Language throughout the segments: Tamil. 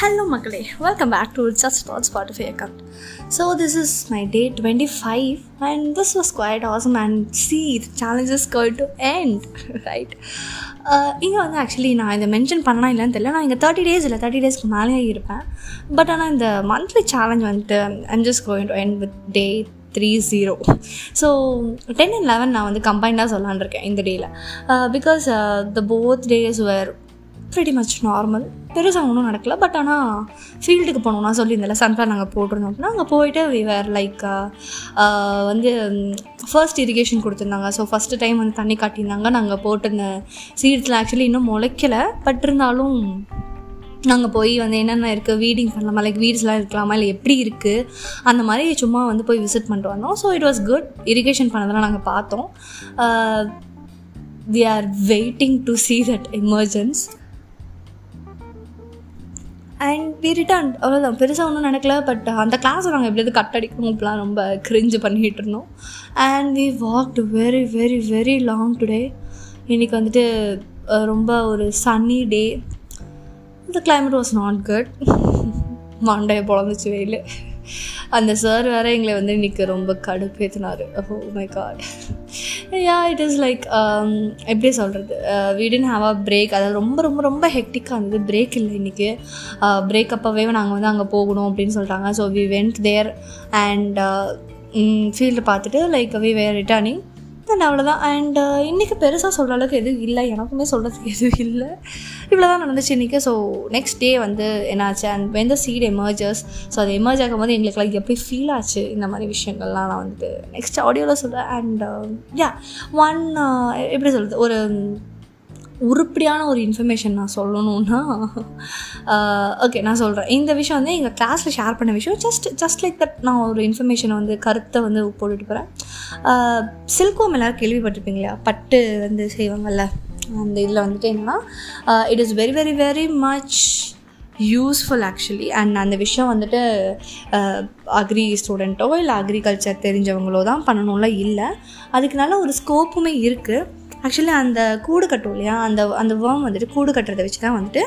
Hello, welcome back back just Just Thought Spotify account. So, this is my day 25, and this was quite awesome. And see, the challenge challenges going to end right இங்கே வந்து ஆக்சுவலி நான் இதை மென்ஷன் பண்ணா இல்லைன்னு தெரியல. நான் இங்கே தேர்ட்டி டேஸ் இல்லை தேர்ட்டி டேஸ்க்கு மேலேயே இருப்பேன். பட் ஆனால் இந்த மந்த்லி சேலஞ்ச் வந்துட்டு I'm just going to end with day three zero so ten and eleven நான் வந்து கம்பைண்டாக சொல்லான் இருக்கேன் இந்த டேயில் because the both days were pretty much normal பெருசாக ஒன்றும் நடக்கல பட் ஆனால் ஃபீல்டுக்கு போனோம் நான் சொல்லியிருந்தேன்ல சன்ஃப்ளவர் நாங்கள் போட்டிருந்தோம் அப்படின்னா அங்கே போயிட்டு வி வேர் லைக் வந்து ஃபர்ஸ்ட் இரிகேஷன் கொடுத்துருந்தாங்க. ஸோ ஃபஸ்ட்டு டைம் வந்து தண்ணி காட்டியிருந்தாங்க. நாங்கள் போட்டிருந்த சீட்ஸில் ஆக்சுவலி இன்னும் முளைக்கலை. பட் இருந்தாலும் நாங்கள் போய் வந்து என்னென்ன இருக்குது வீடிங் பண்ணலாமா லைக் வீட்ஸ்லாம் இருக்கலாமா இல்லை எப்படி இருக்குது அந்த மாதிரி சும்மா வந்து போய் விசிட் பண்ணிட்டு வந்தோம். So it was good irrigation பண்ணதெல்லாம் நாங்கள் பார்த்தோம். We are waiting to see that emergence and we return அவ்வளோதான் பெருசாக ஒன்றும் நடக்கல பட் அந்த கிளாஸை நாங்கள் எப்படியாவது கட் அடிக்கணும் இப்பெல்லாம் ரொம்ப கிரிஞ்சு பண்ணிகிட்டு இருந்தோம். And we walked very very very long today இன்றைக்கி வந்துட்டு ரொம்ப ஒரு சன்னி டே இந்த கிளைமேட் வாஸ் நாட் குட் மண்டையை பொழந்துச்சு வெயில். அந்த சார் வேறு எங்களை வந்து இன்றைக்கி ரொம்ப கடுப்பேற்றினார் ஓ my god yeah it is like எப்படி சொல்கிறது வீடின் ஹாவ் அ பிரேக் அதாவது ரொம்ப ரொம்ப ரொம்ப ஹெக்டிக்காக இருந்தது. பிரேக் இல்லை இன்றைக்கி பிரேக் uh, அப்போவே நாங்கள் வந்து அங்கே போகணும் அப்படின்னு சொல்லிட்டாங்க so we went there and field பார்த்துட்டு like we were returning and அவ்வளோதான் அண்டு uh, இன்றைக்கி பெருசாக சொல்கிற அளவுக்கு எதுவும் இல்லை. எனக்குமே சொல்கிறதுக்கு எதுவும் இல்லை. இவ்வளோ தான் நடந்துச்சு இன்றைக்கி ஸோ நெக்ஸ்ட் டே வந்து என்னாச்சு? And when the seed emerges so அது எமர்ஜ் ஆகும்போது எங்களுக்குலாம் எப்படி ஃபீல் ஆச்சு? இந்த மாதிரி விஷயங்கள்லாம் நான் வந்துட்டு நெக்ஸ்ட் ஆடியோவில் சொல்கிறேன் அண்ட் யா ஒன் எப்படி சொல்கிறது ஒரு உருப்படியான ஒரு இன்ஃபர்மேஷன் நான் சொல்லணும்னா ஓகே நான் சொல்கிறேன் இந்த விஷயம் வந்து எங்கள் கிளாஸில் ஷேர் பண்ண விஷயம். ஜஸ்ட் ஜஸ்ட் லைக் தட் நான் ஒரு இன்ஃபர்மேஷனை வந்து கருத்தை வந்து போட்டுட்டு போகிறேன் சில்கோம் எல்லோரும் கேள்விப்பட்டிருப்பீங்க இல்லையா பட்டு வந்து செய்வாங்கல்ல. அந்த இதில் வந்துட்டு என்னென்னா it is very very very much useful actually and அந்த விஷயம் வந்துட்டு அக்ரி ஸ்டூடெண்ட்டோ இல்லை அக்ரிகல்ச்சர் தெரிஞ்சவங்களோ தான் பண்ணணும்ல இல்லை. அதுக்கு நல்ல ஒரு ஸ்கோப்புமே இருக்குது ஆக்சுவலி அந்த கூடு கட்டும் இல்லையா? அந்த அந்த வேர்ம் வந்துட்டு கூடு கட்டுறதை வச்சு தான் வந்துட்டு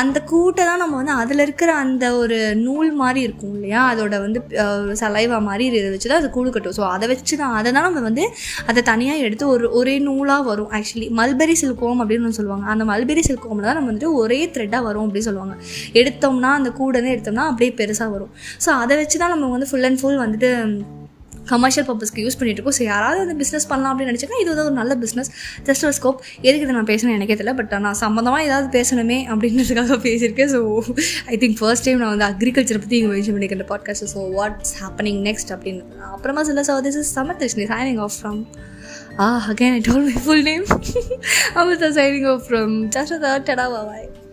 அந்த கூட்டை தான் நம்ம வந்து அதில் இருக்கிற அந்த ஒரு நூல் மாதிரி இருக்கும் இல்லையா? அதோட வந்து சலைவா மாதிரி இதை வச்சு தான் அது கூடு கட்டும் ஸோ அதை வச்சு தான் அதை தான் நம்ம வந்து அதை தனியாக எடுத்து ஒரு ஒரே நூலாக வரும். ஆக்சுவலி மல்பெரி சில்கோம் அப்படின்னு ஒன்று சொல்லுவாங்க. அந்த மல்பெரி சில்கோமில் தான் நம்ம வந்துட்டு ஒரே த்ரெட்டாக வரும் அப்படின்னு சொல்லுவாங்க. எடுத்தோம்னா அந்த கூடனே எடுத்தோம்னா அப்படியே பெருசாக வரும். ஸோ அதை வச்சு தான் நம்ம வந்து ஃபுல் அண்ட் ஃபுல் வந்துட்டு கமர்ஷியல் பர்பஸ்க்கு யூஸ் பண்ணிட்டு இருக்கோம். ஸோ யாராவது வந்து பிஸ்னஸ் பண்ணலாம் அப்படின்னு நினச்சிங்கன்னா இது வந்து ஒரு நல்ல பிஸ்னஸ் ஜஸ்ட் ஒரு ஸ்கோப் எதுக்கு இதை நான் பேசணும் எனக்கே தெரியல. பட் நான் சம்மந்தமாக ஏதாவது பேசணுமே அப்படின்றதுக்காக பேசியிருக்கேன். So I think first time நான் வந்து அக்ரிகல்ச்சர் பற்றி இங்கே மென்ஷன் பண்ணிக்கிறேன் podcast so what's happening next அப்படின்னு. அப்புறமா சொல்ல so this is Samardarshini signing off from Ah, again, I told my full name. Amrita signing off from Chashada Tada Bye.